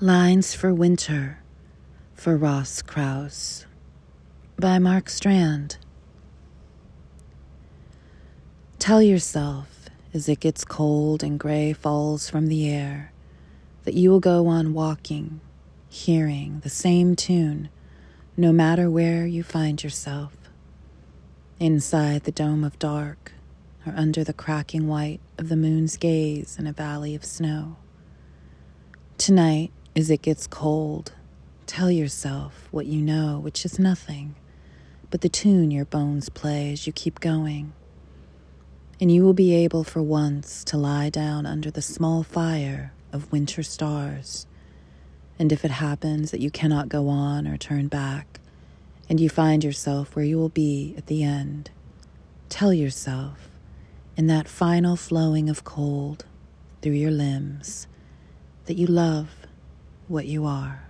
Lines for Winter for Ros Krauss by Mark Strand. Tell yourself as it gets cold and gray falls from the air that you will go on walking, hearing the same tune no matter where you find yourself. Inside the dome of dark or under the cracking white of the moon's gaze in a valley of snow. Tonight, as it gets cold, tell yourself what you know, which is nothing but the tune your bones play as you keep going. And you will be able for once to lie down under the small fire of winter stars. And if it happens that you cannot go on or turn back, and you find yourself where you will be at the end, tell yourself, in that final flowing of cold through your limbs, that you love what you are.